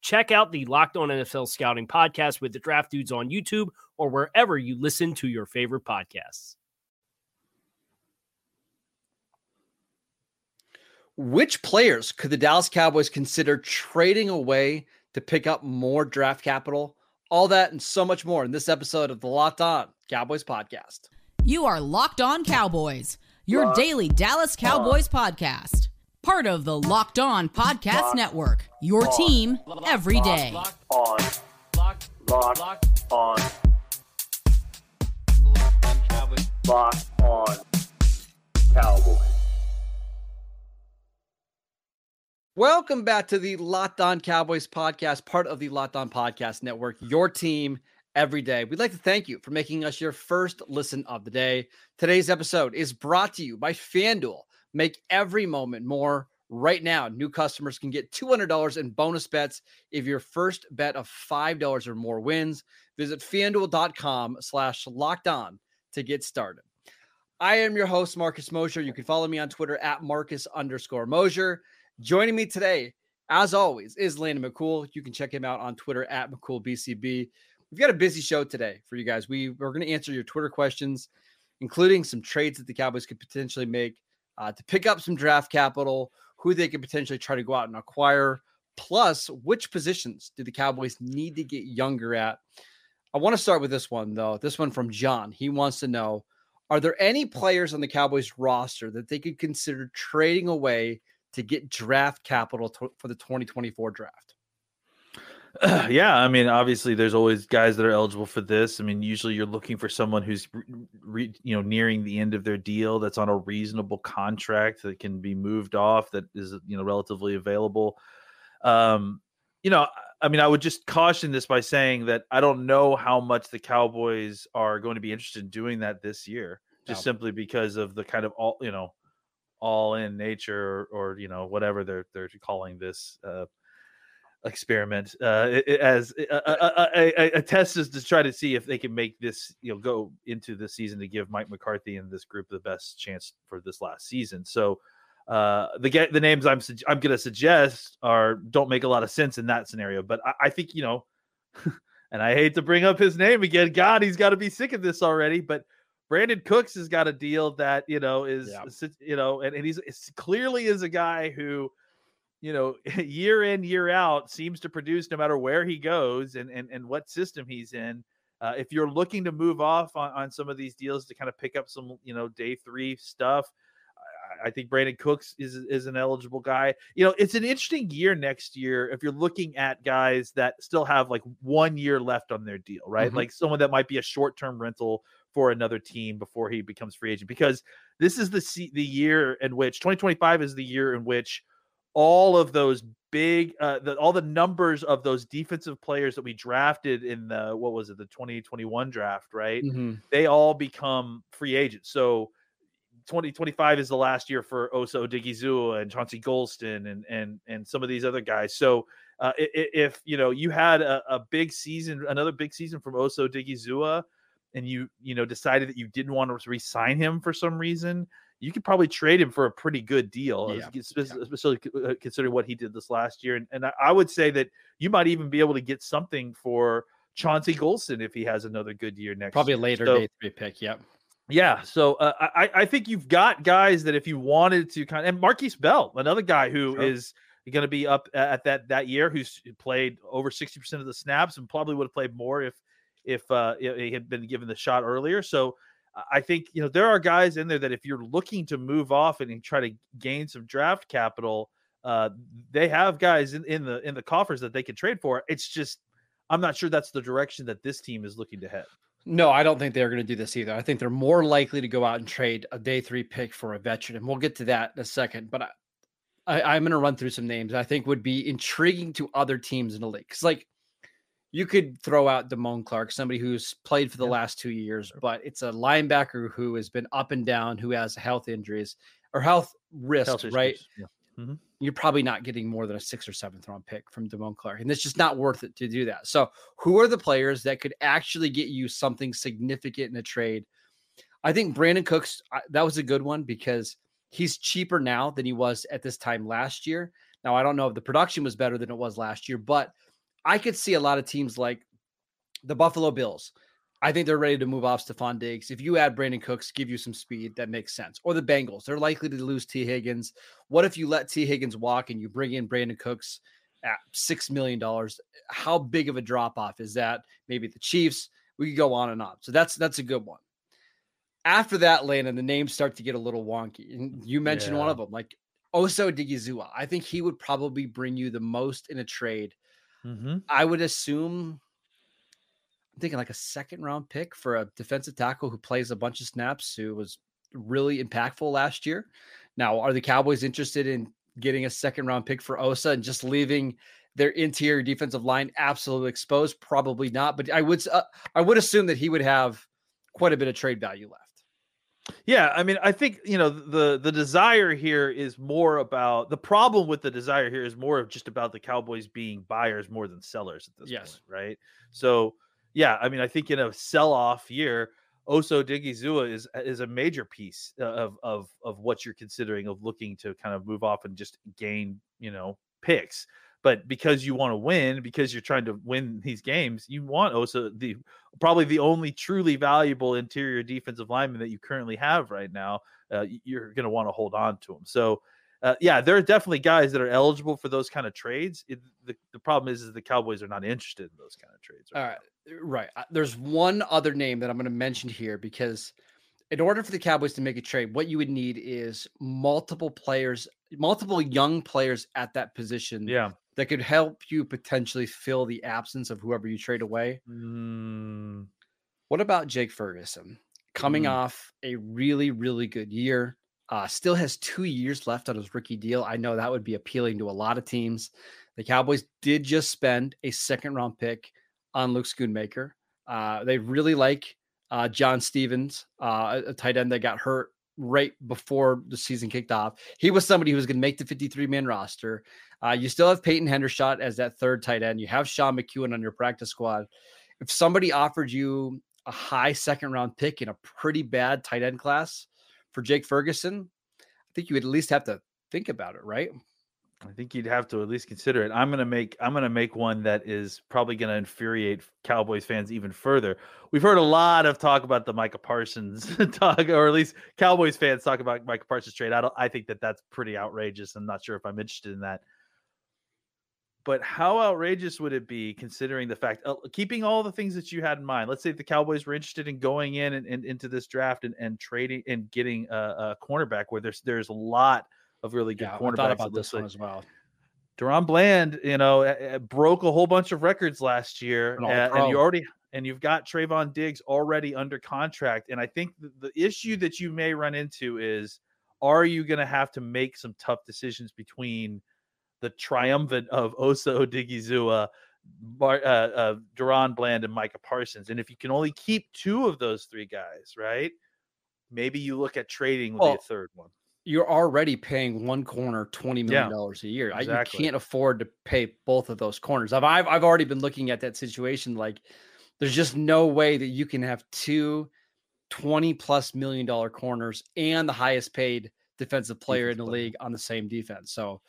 Check out the Locked On NFL Scouting podcast with the Draft Dudes on YouTube or wherever you listen to your favorite podcasts. Which players could the Dallas Cowboys consider trading away to pick up more draft capital? All that and so much more in this episode of the Locked On Cowboys podcast. You are Locked On Cowboys, your Locked daily Dallas Cowboys on. podcast. Part of the Locked On Podcast Locked Network. Your on. team every day. Locked on. Locked, Locked on. Locked on Cowboys. Welcome back to the Locked On Cowboys podcast, part of the Locked On Podcast Network, your team every day. We'd like to thank you for making us your first listen of the day. Today's episode is brought to you by FanDuel. Make every moment more. Right now, new customers can get $200 in bonus bets if your first bet of $5 or more wins. Visit fanduel.com slash locked on to get started. I am your host, Marcus Mosher. You can follow me on Twitter at Marcus underscore Mosher. Joining me today, as always, is Landon McCool. You can check him out on Twitter at McCoolBCB. We've got a busy show today for you guys. We, we're going to answer your Twitter questions, including some trades that the Cowboys could potentially make uh, to pick up some draft capital, who they could potentially try to go out and acquire, plus which positions do the Cowboys need to get younger at. I want to start with this one, though. This one from John. He wants to know Are there any players on the Cowboys roster that they could consider trading away to get draft capital to, for the 2024 draft? Yeah, I mean, obviously, there's always guys that are eligible for this. I mean, usually you're looking for someone who's, re, you know, nearing the end of their deal that's on a reasonable contract that can be moved off, that is, you know, relatively available. Um, you know, I mean, I would just caution this by saying that I don't know how much the Cowboys are going to be interested in doing that this year, just no. simply because of the kind of all, you know, all in nature or, or you know whatever they're they're calling this uh, experiment uh, as a, a, a, a, test is to try to see if they can make this you know go into the season to give Mike McCarthy and this group the best chance for this last season. So uh, the get the names I'm I'm going to suggest are don't make a lot of sense in that scenario, but I, I think you know. and I hate to bring up his name again. God, he's got to be sick of this already. But Brandin Cooks has got a deal that you know is yeah. you know, and, and he's clearly is a guy who, you know, year in year out seems to produce no matter where he goes and and and what system he's in. Uh, if you're looking to move off on, on some of these deals to kind of pick up some you know day three stuff, I think Brandin Cooks is is an eligible guy. You know, it's an interesting year next year if you're looking at guys that still have like one year left on their deal, right? Mm-hmm. Like someone that might be a short term rental for another team before he becomes free agent because this is the the year in which 2025 is the year in which all of those big uh the, all the numbers of those defensive players that we drafted in the what was it the 2021 draft right mm-hmm. they all become free agents so 2025 is the last year for Osa Odighizuwa and Chauncey Golston and and and some of these other guys. So uh, if you know you had a, a, big season, another big season from Osa Odighizuwa, and you you know decided that you didn't want to re-sign him for some reason you could probably trade him for a pretty good deal, Yeah. especially uh, considering what he did this last year. And, and I- would say that you might even be able to get something for Chauncey Golston if he has another good year next Probably a year. later So- day three pick. Yep. yeah, so uh, I I think you've got guys that if you wanted to kind of and Markquese Bell, another guy who is Sure. going to be up at that that year, who's played over sixty percent of the snaps and probably would have played more if if uh, he had been given the shot earlier. So I- think you know there are guys in there that if you're looking to move off and try to gain some draft capital, uh, they have guys in, in the in the coffers that they can trade for. It's just I'm not sure that's the direction that this team is looking to head. No, I don't think they're going to do this either. I think they're more likely to go out and trade a day three pick for a veteran, and we'll get to that in a second. But I, I, I'm going to run through some names I think would be intriguing to other teams in the league. Because, like, you could throw out Damone Clark, somebody who's played for the Yeah. last two years, but it's a linebacker who has been up and down, who has health injuries or health risk, Health right? Yeah. Mm-hmm. you're probably not getting more than a sixth or seventh round pick from Damone Clark. And it's just not worth it to do that. So, who are the players that could actually get you something significant in a trade? I think Brandin Cooks, that was a good one because he's cheaper now than he was at this time last year. Now, I don't know if the production was better than it was last year, but I could see a lot of teams like the Buffalo Bills. I think they're ready to move off Stefon Diggs. If you add Brandin Cooks, give you some speed, that makes sense. Or the Bengals, they're likely to lose Tee Higgins. What if you let Tee Higgins walk and you bring in Brandon Cooks at six million dollars? How big of a drop off is that? Maybe the Chiefs. We could go on and on. So that's that's a good one. After that, Landon, the names start to get a little wonky. And you mentioned one of them, like Osa Odighizuwa. I think he would probably bring you the most in a trade. Mm-hmm. I would assume I'm thinking like a second round pick for a defensive tackle who plays a bunch of snaps, who was really impactful last year. Now, are the Cowboys interested in getting a second round pick for Osa and just leaving their interior defensive line absolutely exposed? Probably not. But I would uh, I would assume that he would have quite a bit of trade value left. Yeah, I mean, I think you know the the desire here is more about the problem with the desire here is more of just about the Cowboys being buyers more than sellers at this Yes. point, right? So, yeah, I mean, I think in a sell off year, Osa Odighizuwa is is a major piece uh, of of of what you're considering of looking to kind of move off and just gain, you know, picks. But because you want to win, because you're trying to win these games, you want Osa the probably the only truly valuable interior defensive lineman that you currently have right now. Uh, you're going to want to hold on to him. So, uh, yeah, there are definitely guys that are eligible for those kind of trades. It, the, the problem is, is the Cowboys are not interested in those kind of trades. All right. Right. Uh, There's one other name that I'm going to mention here because in order for the Cowboys to make a trade, what you would need is multiple players, multiple young players at that position Yeah. That could help you potentially fill the absence of whoever you trade away. Mm, What about Jake Ferguson? Coming Mm. off a really, really good year, uh, still has two years left on his rookie deal. I know that would be appealing to a lot of teams. The Cowboys did just spend a second round pick on Luke Schoonmaker. Uh, they really like uh, John Stephens, uh, a a tight end that got hurt right before the season kicked off. He was somebody who was going to make the 53 man roster. Uh, you still have Peyton Hendershot as that third tight end. You have Sean McKeon on your practice squad. If somebody offered you a high second round pick in a pretty bad tight end class for Jake Ferguson, I think you would at least have to think about it, right? I think you'd have to at least consider it. I'm gonna make I'm gonna make one that is probably gonna infuriate Cowboys fans even further. We've heard a lot of talk about the Micah Parsons talk, or at least Cowboys fans talk about Micah Parsons trade. I don't. I think that that's pretty outrageous. I'm not sure if I'm interested in that. But how outrageous would it be considering the fact, uh, keeping all the things that you had in mind? Let's say the Cowboys were interested in going in and, and into this draft and, and trading and getting a, a cornerback where there's there's a lot of really good Yeah, I cornerbacks. thought it about this one like. as well. DaRon Bland, you know, broke a whole bunch of records last year, An uh, and you already and you've got Trevon Diggs already under contract. And I think the, the issue that you may run into is, are you going to have to make some tough decisions between the triumvirate of Osa Odighizuwa, Bar, uh, uh, DaRon Bland, and Micah Parsons? And if you can only keep two of those three guys, right? Maybe you look at trading with Well, a third one. You're already paying one corner twenty million dollars a year. I- You can't afford to pay both of those corners. I've, I've I've already been looking at that situation. Like, there's just no way that you can have two 20 plus million dollar corners and the highest paid defensive player in the league on the same defense. So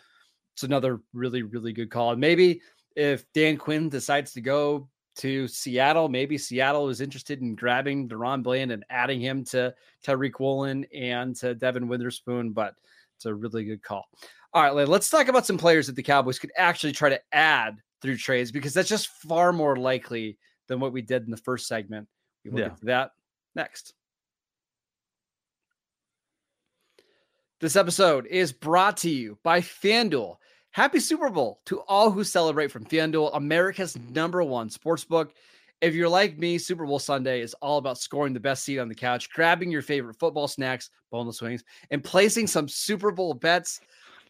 it's another really, really good call. And maybe if Dan Quinn decides to go to Seattle, maybe Seattle is interested in grabbing DaRon Bland and adding him to Tariq Woolen and to Devon Witherspoon, but it's a really good call. All right, let's talk about some players that the Cowboys could actually try to add through trades because that's just far more likely than what we did in the first segment. We will yeah. get to that next. This episode is brought to you by FanDuel. Happy Super Bowl to all who celebrate from FanDuel, America's number one sports book. If you're like me, Super Bowl Sunday is all about scoring the best seat on the couch, grabbing your favorite football snacks, boneless wings, and placing some Super Bowl bets.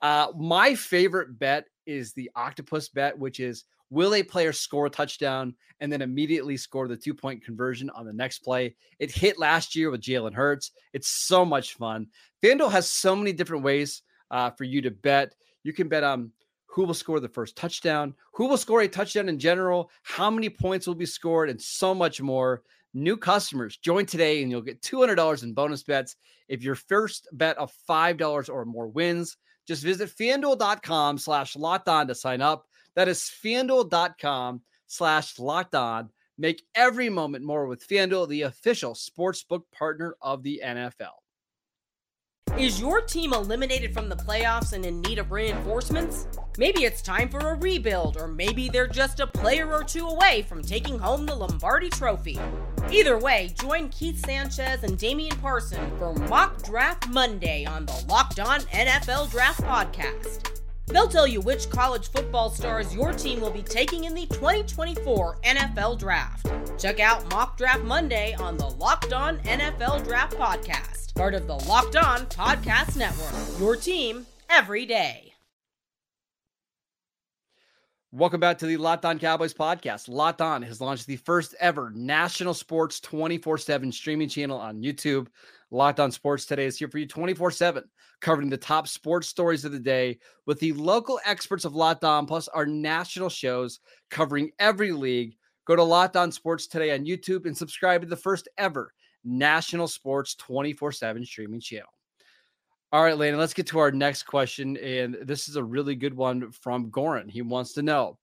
Uh, my favorite bet is the octopus bet, which is will a player score a touchdown and then immediately score the two point conversion on the next play? It hit last year with Jalen Hurts. It's so much fun. FanDuel has so many different ways uh, for you to bet. You can bet on who will score the first touchdown, who will score a touchdown in general, how many points will be scored, and so much more. New customers join today and you'll get $200 in bonus bets if your first bet of $5 or more wins. Just visit fanduel.com slash locked on to sign up. That is fanduel.com slash locked on. Make every moment more with FanDuel, the official sportsbook partner of the NFL. Is your team eliminated from the playoffs and in need of reinforcements? Maybe it's time for a rebuild, or maybe they're just a player or two away from taking home the Lombardi Trophy. Either way, join Keith Sanchez and Damian Parson for Mock Draft Monday on the Locked On NFL Draft Podcast. They'll tell you which college football stars your team will be taking in the 2024 NFL Draft. Check out Mock Draft Monday on the Locked On NFL Draft Podcast, part of the Locked On Podcast Network. Your team every day. Welcome back to the Locked On Cowboys podcast. Locked On has launched the first ever national sports 24 7 streaming channel on YouTube. Locked On Sports Today is here for you 24 7, covering the top sports stories of the day with the local experts of Locked On, plus our national shows covering every league. Go to Locked On Sports Today on YouTube and subscribe to the first ever national sports 24 7 streaming channel. All right, Landon, let's get to our next question. And this is a really good one from Goran. He wants to know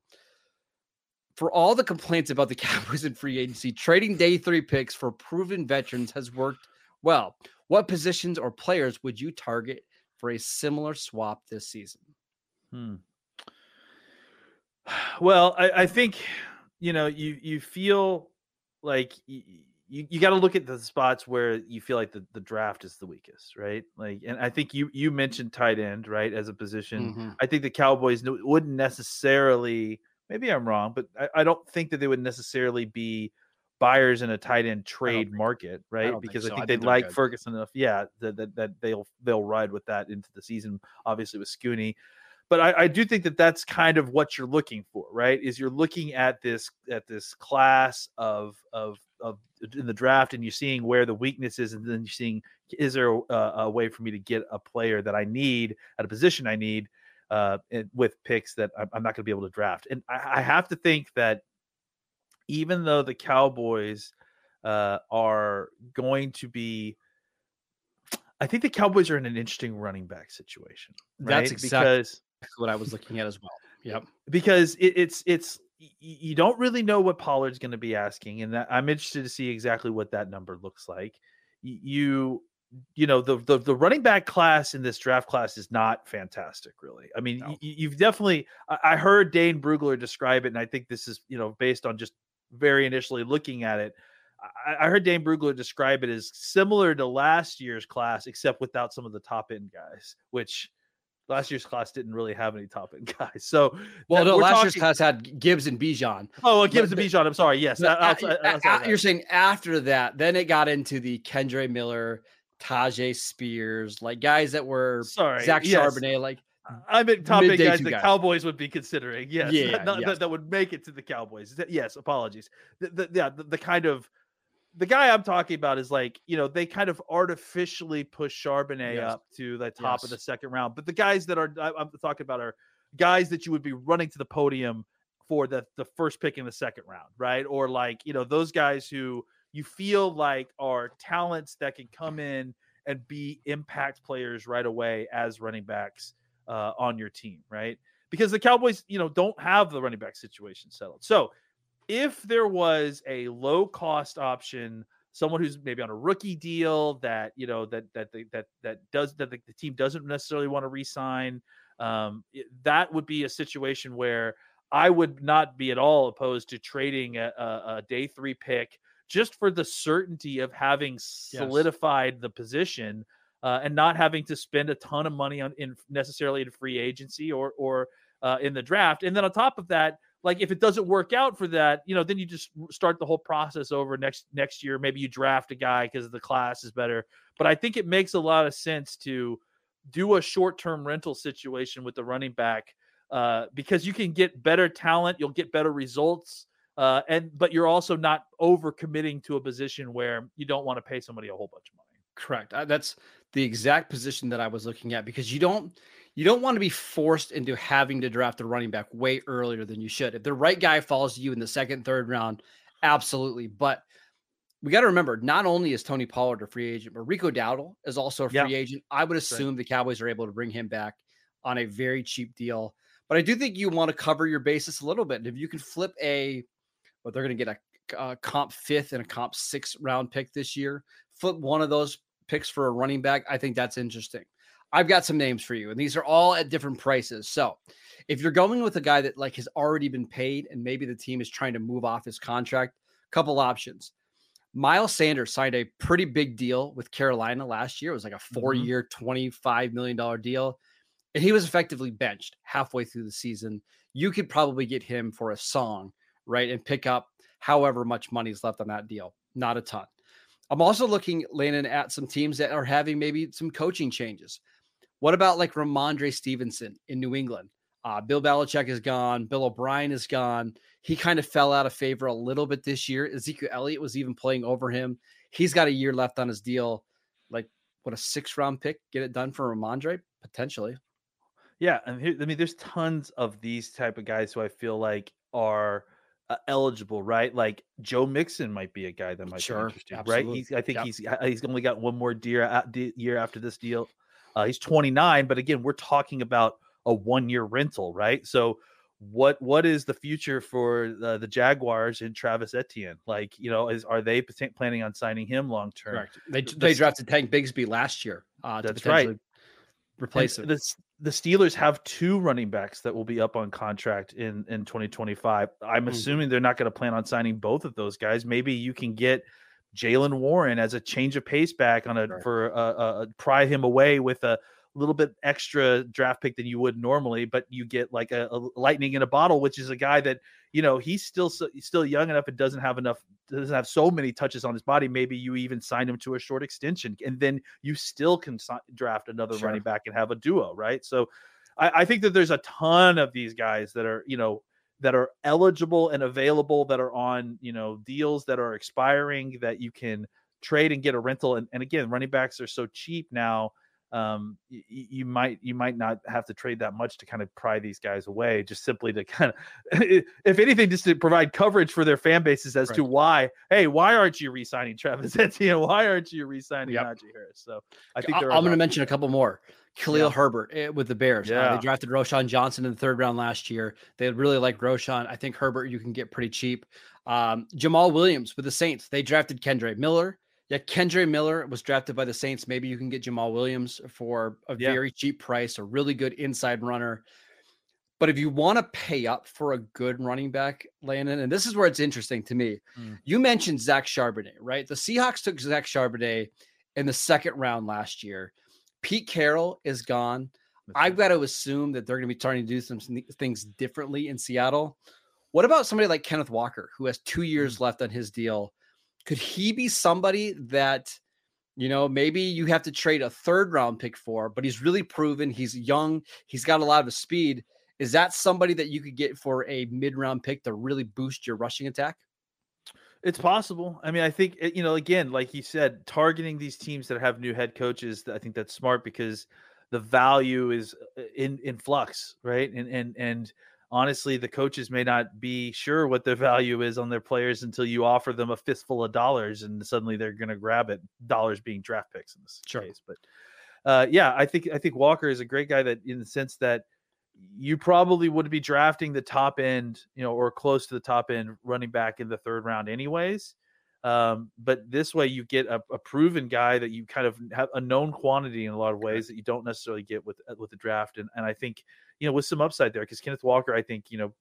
for all the complaints about the Cowboys and free agency, trading day three picks for proven veterans has worked well. What positions or players would you target for a similar swap this season? Hmm. Well, I, I think you know you you feel like you, you got to look at the spots where you feel like the, the draft is the weakest, right? Like, and I think you you mentioned tight end, right, as a position. Mm-hmm. I think the Cowboys wouldn't necessarily. Maybe I'm wrong, but I, I, don't think that they would necessarily be buyers in a tight end trade market, right? I because think so. I think they'd like good. Ferguson enough, yeah, that, that that they'll they'll ride with that into the season. Obviously with Scooney, but I, I, do think that that's kind of what you're looking for, right? Is you're looking at this at this class of of of in the draft and you're seeing where the weakness is and then you're seeing is there a, a way for me to get a player that I need at a position I need uh, with picks that I'm, I'm not going to be able to draft. And I, I, have to think that even though the Cowboys uh, are going to be, I think the Cowboys are in an interesting running back situation. Right? That's exactly because, what I was looking at as well. Yep. Because it, it's it's you don't really know what Pollard's going to be asking, and that, I'm interested to see exactly what that number looks like. You, you know, the, the the running back class in this draft class is not fantastic, really. I mean, no. you, have definitely. I heard Dane Brugler describe it, and I think this is you know based on just very initially looking at it. I, I heard Dane Brugler describe it as similar to last year's class, except without some of the top end guys, which last year's class didn't really have any top end guys. So, well, no, last talking... year's class had Gibbs and Bijan. Oh, well, Gibbs but, and Bijan. I'm sorry. Yes, outside, outside you're saying after that, then it got into the Kendre Miller, Tyjae Spears, like guys that were sorry, Zach yes. Charbonnet, like. I meant top end guys the guys. Cowboys would be considering. Yes, yeah, not, yes. That, that, would make it to the Cowboys. Yes, apologies. The, the yeah, the, the kind of the guy I'm talking about is like, you know, they kind of artificially push Charbonnet yes. up to the top yes. of the second round. But the guys that are I'm talking about are guys that you would be running to the podium for the the first pick in the second round, right? Or like, you know, those guys who you feel like are talents that can come in and be impact players right away as running backs uh, on your team, right? Because the Cowboys, you know, don't have the running back situation settled. So if there was a low cost option, someone who's maybe on a rookie deal that you know that that that that does that the, the team doesn't necessarily want to re-sign, um, that would be a situation where I would not be at all opposed to trading a, a, a day three pick just for the certainty of having solidified yes. the position uh, and not having to spend a ton of money on in necessarily in free agency or or uh, in the draft. And then on top of that, like if it doesn't work out for that, you know, then you just start the whole process over next next year. Maybe you draft a guy because the class is better. But I think it makes a lot of sense to do a short term rental situation with the running back uh, because you can get better talent, you'll get better results. Uh, and but you're also not over committing to a position where you don't want to pay somebody a whole bunch of money. Correct. Uh, that's the exact position that I was looking at because you don't you don't want to be forced into having to draft a running back way earlier than you should. If the right guy falls to you in the second, third round, absolutely. But we got to remember, not only is Tony Pollard a free agent, but Rico Dowdle is also a free yeah. agent. I would assume right. the Cowboys are able to bring him back on a very cheap deal. But I do think you want to cover your basis a little bit. And if you can flip a but they're going to get a, a comp fifth and a comp six round pick this year. Flip one of those picks for a running back. I think that's interesting. I've got some names for you, and these are all at different prices. So, if you're going with a guy that like has already been paid, and maybe the team is trying to move off his contract, couple options. Miles Sanders signed a pretty big deal with Carolina last year. It was like a mm-hmm. four-year, twenty-five million dollar deal, and he was effectively benched halfway through the season. You could probably get him for a song right? And pick up however much money is left on that deal. Not a ton. I'm also looking, Landon, at some teams that are having maybe some coaching changes. What about like Rhamondre Stevenson in New England? Uh, Bill Belichick is gone. Bill O'Brien is gone. He kind of fell out of favor a little bit this year. Ezekiel Elliott was even playing over him. He's got a year left on his deal. Like, what a six round pick? Get it done for Rhamondre Potentially. Yeah. And here, I mean, there's tons of these type of guys who I feel like are – uh, eligible, right? Like Joe Mixon might be a guy that might sure, be interesting, absolutely. right? He's, I think yep. he's he's only got one more year year after this deal. Uh, he's 29, but again, we're talking about a one year rental, right? So what what is the future for the, the Jaguars and Travis Etienne? Like, you know, is are they planning on signing him long term? They they drafted Tank Bigsby last year. Uh, that's right. Replace and him. The, the Steelers have two running backs that will be up on contract in in 2025. I'm mm assuming they're not going to plan on signing both of those guys. Maybe you can get Jaylen Warren as a change of pace back on a right. for uh, uh, pry him away with a little bit extra draft pick than you would normally, but you get like a, a lightning in a bottle, which is a guy that you know he's still he's still young enough and doesn't have enough doesn't have so many touches on his body. Maybe you even sign him to a short extension, and then you still can draft another sure. running back and have a duo, right? So I, I think that there's a ton of these guys that are you know that are eligible and available that are on you know deals that are expiring that you can trade and get a rental and, and again running backs are so cheap now um, you, you might you might not have to trade that much to kind of pry these guys away, just simply to kind of, if anything, just to provide coverage for their fan bases as right. to why, hey, why aren't you re-signing Travis Etienne? Why aren't you re-signing yep. Najee Harris? So I think I'm going to mention a couple more. Khalil yeah. Herbert eh, with the Bears. Yeah. Uh, they drafted Roschon Johnson in the third round last year. They really like Roschon. I think Herbert you can get pretty cheap. Um, Jamaal Williams with the Saints. They drafted Kendre Miller. Yeah, Kendre Miller was drafted by the Saints. Maybe you can get Jamaal Williams for a yeah. very cheap price, a really good inside runner. But if you want to pay up for a good running back, Landon, and this is where it's interesting to me. Mm. You mentioned Zach Charbonnet, right? The Seahawks took Zach Charbonnet in the second round last year. Pete Carroll is gone. I've got to assume that they're going to be starting to do some things differently in Seattle. What about somebody like Kenneth Walker, who has two years mm. left on his deal? Could he be somebody that, you know, maybe you have to trade a third round pick for, but he's really proven he's young, he's got a lot of speed. Is that somebody that you could get for a mid round pick to really boost your rushing attack? It's possible. I mean, I think eh, you know, again, like you said, targeting these teams that have new head coaches, I think that's smart because the value is eh, in in flux, right? And and and honestly, the coaches may not be sure what their value is on their players until you offer them a fistful of dollars, and suddenly they're going to grab it. Dollars being draft picks in this sure. case, but uh, yeah, I think I think Walker is a great guy that in the sense that you probably would be drafting the top end, you know, or close to the top end running back in the third round, anyways. Um, but this way, you get a, a, proven guy that you kind of have a known quantity in a lot of ways that you don't necessarily get with with the draft. And and I think you know with some upside there because Kenneth Walker, I think you know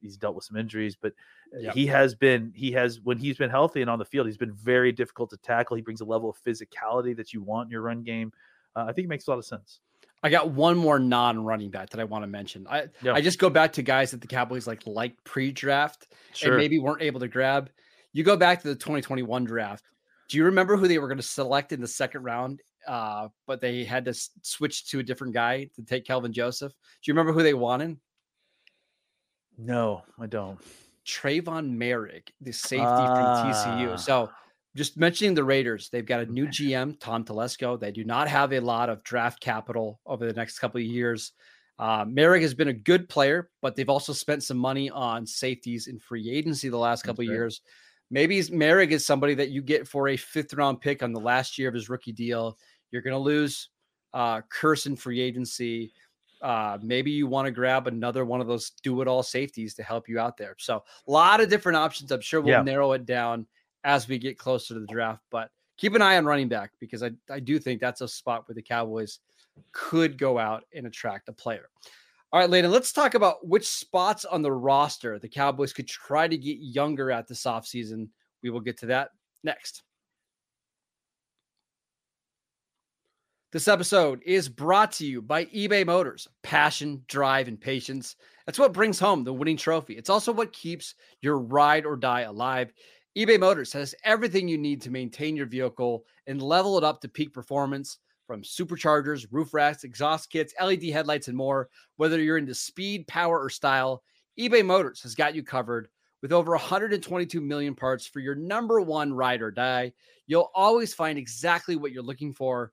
he's dealt with some injuries, but uh, yep. he has been he has when he's been healthy and on the field, he's been very difficult to tackle. He brings a level of physicality that you want in your run game. Uh, I think it makes a lot of sense. I got one more non-running back that I want to mention. I yeah. I just go back to guys that the Cowboys like like pre-draft sure. and maybe weren't able to grab. You go back to the 2021 draft. Do you remember who they were going to select in the second round? Uh, but they had to switch to a different guy to take Kelvin Joseph. Do you remember who they wanted? No, I don't. Tre'von Moehrig, the safety from TCU. So just mentioning the Raiders, they've got a new GM, Tom Telesco. They do not have a lot of draft capital over the next couple of years. Uh, Moehrig has been a good player, but they've also spent some money on safeties in free agency the last couple of years. Maybe Moehrig is somebody that you get for a fifth round pick on the last year of his rookie deal. You're going to lose uh, Kearse in free agency. Uh, maybe you want to grab another one of those do it all safeties to help you out there. So, a lot of different options. I'm sure we'll yeah. narrow it down as we get closer to the draft. But keep an eye on running back because I, I do think that's a spot where the Cowboys could go out and attract a player. All right, Landon, let's talk about which spots on the roster the Cowboys could try to get younger at this offseason. We will get to that next. This episode is brought to you by eBay Motors. Passion, drive, and patience. That's what brings home the winning trophy. It's also what keeps your ride or die alive eBay Motors has everything you need to maintain your vehicle and level it up to peak performance from superchargers, roof racks, exhaust kits, LED headlights, and more. Whether you're into speed, power, or style, eBay Motors has got you covered with over 122 million parts for your number one ride or die. You'll always find exactly what you're looking for.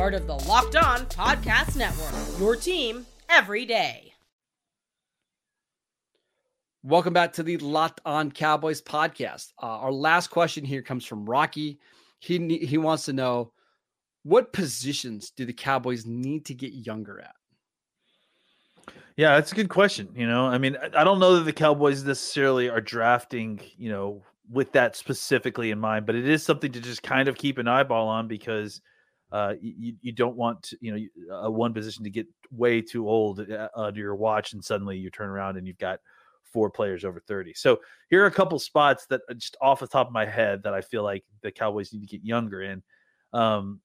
part of the Locked On Podcast Network. Your team every day. Welcome back to the Locked On Cowboys podcast. Uh, our last question here comes from Rocky. He he wants to know what positions do the Cowboys need to get younger at? Yeah, that's a good question. You know, I mean, I don't know that the Cowboys necessarily are drafting, you know, with that specifically in mind, but it is something to just kind of keep an eyeball on because uh, you, you don't want you know, a one position to get way too old uh, under your watch and suddenly you turn around and you've got four players over 30. So here are a couple spots that uh, just off the top of my head that I feel like the Cowboys need to get younger in. Um,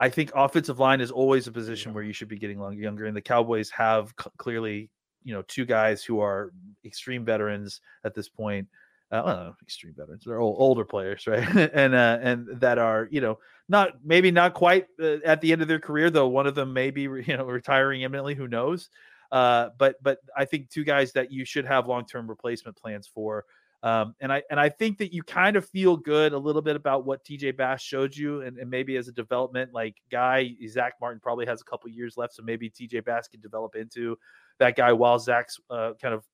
I think offensive line is always a position where you should be getting younger, and the Cowboys have clearly, you know, two guys who are extreme veterans at this point. Uh, well, extreme veterans. They're old, older players, right? and uh, and that are you know not maybe not quite uh, at the end of their career, though. One of them may be you know retiring imminently. Who knows? Uh, but but I think two guys that you should have long term replacement plans for. Um, and I and I think that you kind of feel good a little bit about what TJ Bass showed you, and, and maybe as a development like guy, Zack Martin probably has a couple years left, so maybe TJ Bass can develop into that guy while Zack's uh, kind of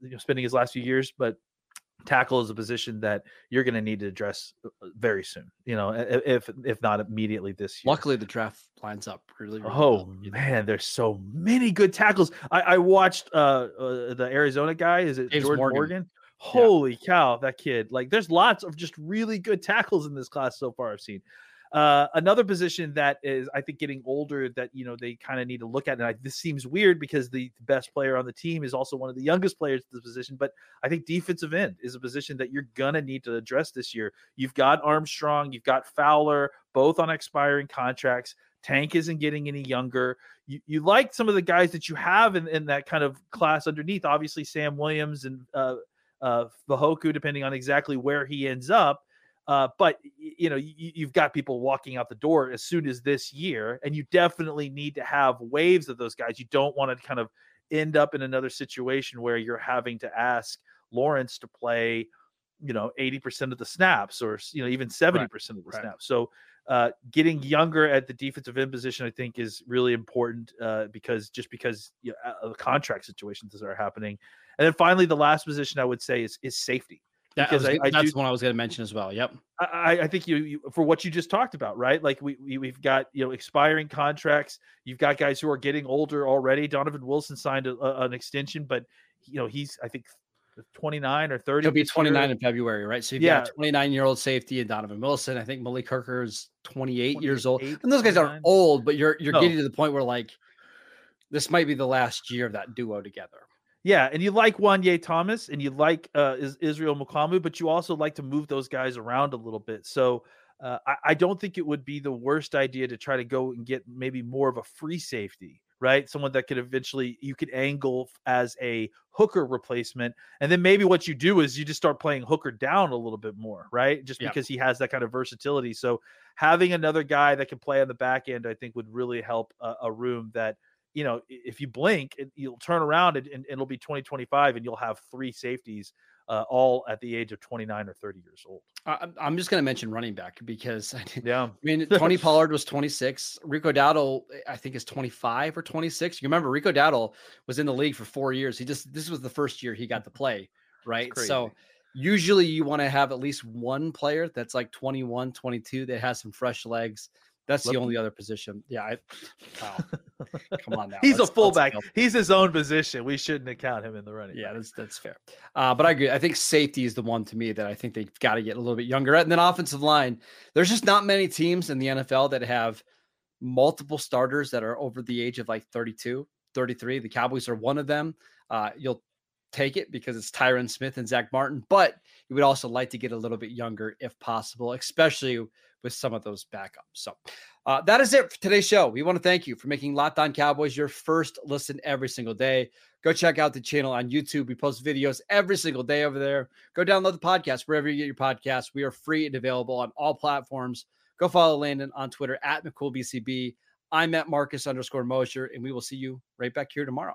you know, spending his last few years. But tackle is a position that you're going to need to address uh, very soon. You know, if if not immediately this year. Luckily, the draft lines up really. really oh well. man, there's so many good tackles. I, I watched uh, uh, the Arizona guy. Is it James Jordan Morgan? Morgan? Holy yeah. cow, that kid! Like, there's lots of just really good tackles in this class so far. I've seen. Uh, another position that is, I think, getting older that you know they kind of need to look at. And I, this seems weird because the best player on the team is also one of the youngest players in this position. But I think defensive end is a position that you're gonna need to address this year. You've got Armstrong, you've got Fowler, both on expiring contracts. Tank isn't getting any younger. You, you like some of the guys that you have in, in that kind of class underneath. Obviously, Sam Williams and uh, uh, Fehoko, depending on exactly where he ends up. Uh, but you know, you, have got people walking out the door as soon as this year, and you definitely need to have waves of those guys. You don't want to kind of end up in another situation where you're having to ask Lawrence to play, you know, 80% of the snaps or you know, even 70% right. of the right. snaps. So uh, getting younger at the defensive end position, I think, is really important uh, because just because you know, contract situations that are happening. And then finally, the last position I would say is is safety. Because I, I, that's do, one I was going to mention as well. Yep. I, I think you, you, for what you just talked about, right? Like we, we have got you know expiring contracts. You've got guys who are getting older already. Donovan Wilson signed a, a, an extension, but you know he's I think 29 or 30. He'll be 29 year. in February, right? So you've yeah. got 29 year old safety and Donovan Wilson. I think Malik Hooker is 28 years old. And those guys are old, but you're you're no. getting to the point where like this might be the last year of that duo together. Yeah, and you like Juanyeh Thomas and you like uh, Israel Mukuamu, but you also like to move those guys around a little bit. So uh, I, I, don't think it would be the worst idea to try to go and get maybe more of a free safety, right? Someone that could eventually you could angle as a hooker replacement, and then maybe what you do is you just start playing hooker down a little bit more, right? Just because he has that kind of versatility. So having another guy that can play on the back end, I think, would really help a, a room that you know, if you blink, you'll turn around and, and, it'll be 2025 and you'll have three safeties uh, all at the age of 29 or 30 years old. I'm just going to mention running back because I yeah, I mean, Tony Pollard was 26. Rico Dowdle, I think, is 25 or 26. You remember Rico Dowdle was in the league for four years. He just, this was the first year he got to play, right? So usually you want to have at least one player that's like 21, 22 that has some fresh legs that's the only other position. Yeah. I, wow. Come on now. He's let's, a fullback. He's his own position. We shouldn't account him in the running. Yeah, that's that's fair. Uh, but I agree. I think safety is the one to me that I think they've got to get a little bit younger at. And then offensive line. There's just not many teams in the NFL that have multiple starters that are over the age of like 32, 33. The Cowboys are one of them. Uh, you'll take it because it's Tyron Smith and Zack Martin, but you would also like to get a little bit younger if possible, especially with some of those backups. So uh, that is it for today's show. We want to thank you for making Locked On Cowboys your first listen every single day. Go check out the channel on YouTube. We post videos every single day over there. Go download the podcast wherever you get your podcasts. We are free and available on all platforms. Go follow Landon on Twitter at McCoolBCB. I'm at Marcus underscore Mosher, and we will see you right back here tomorrow.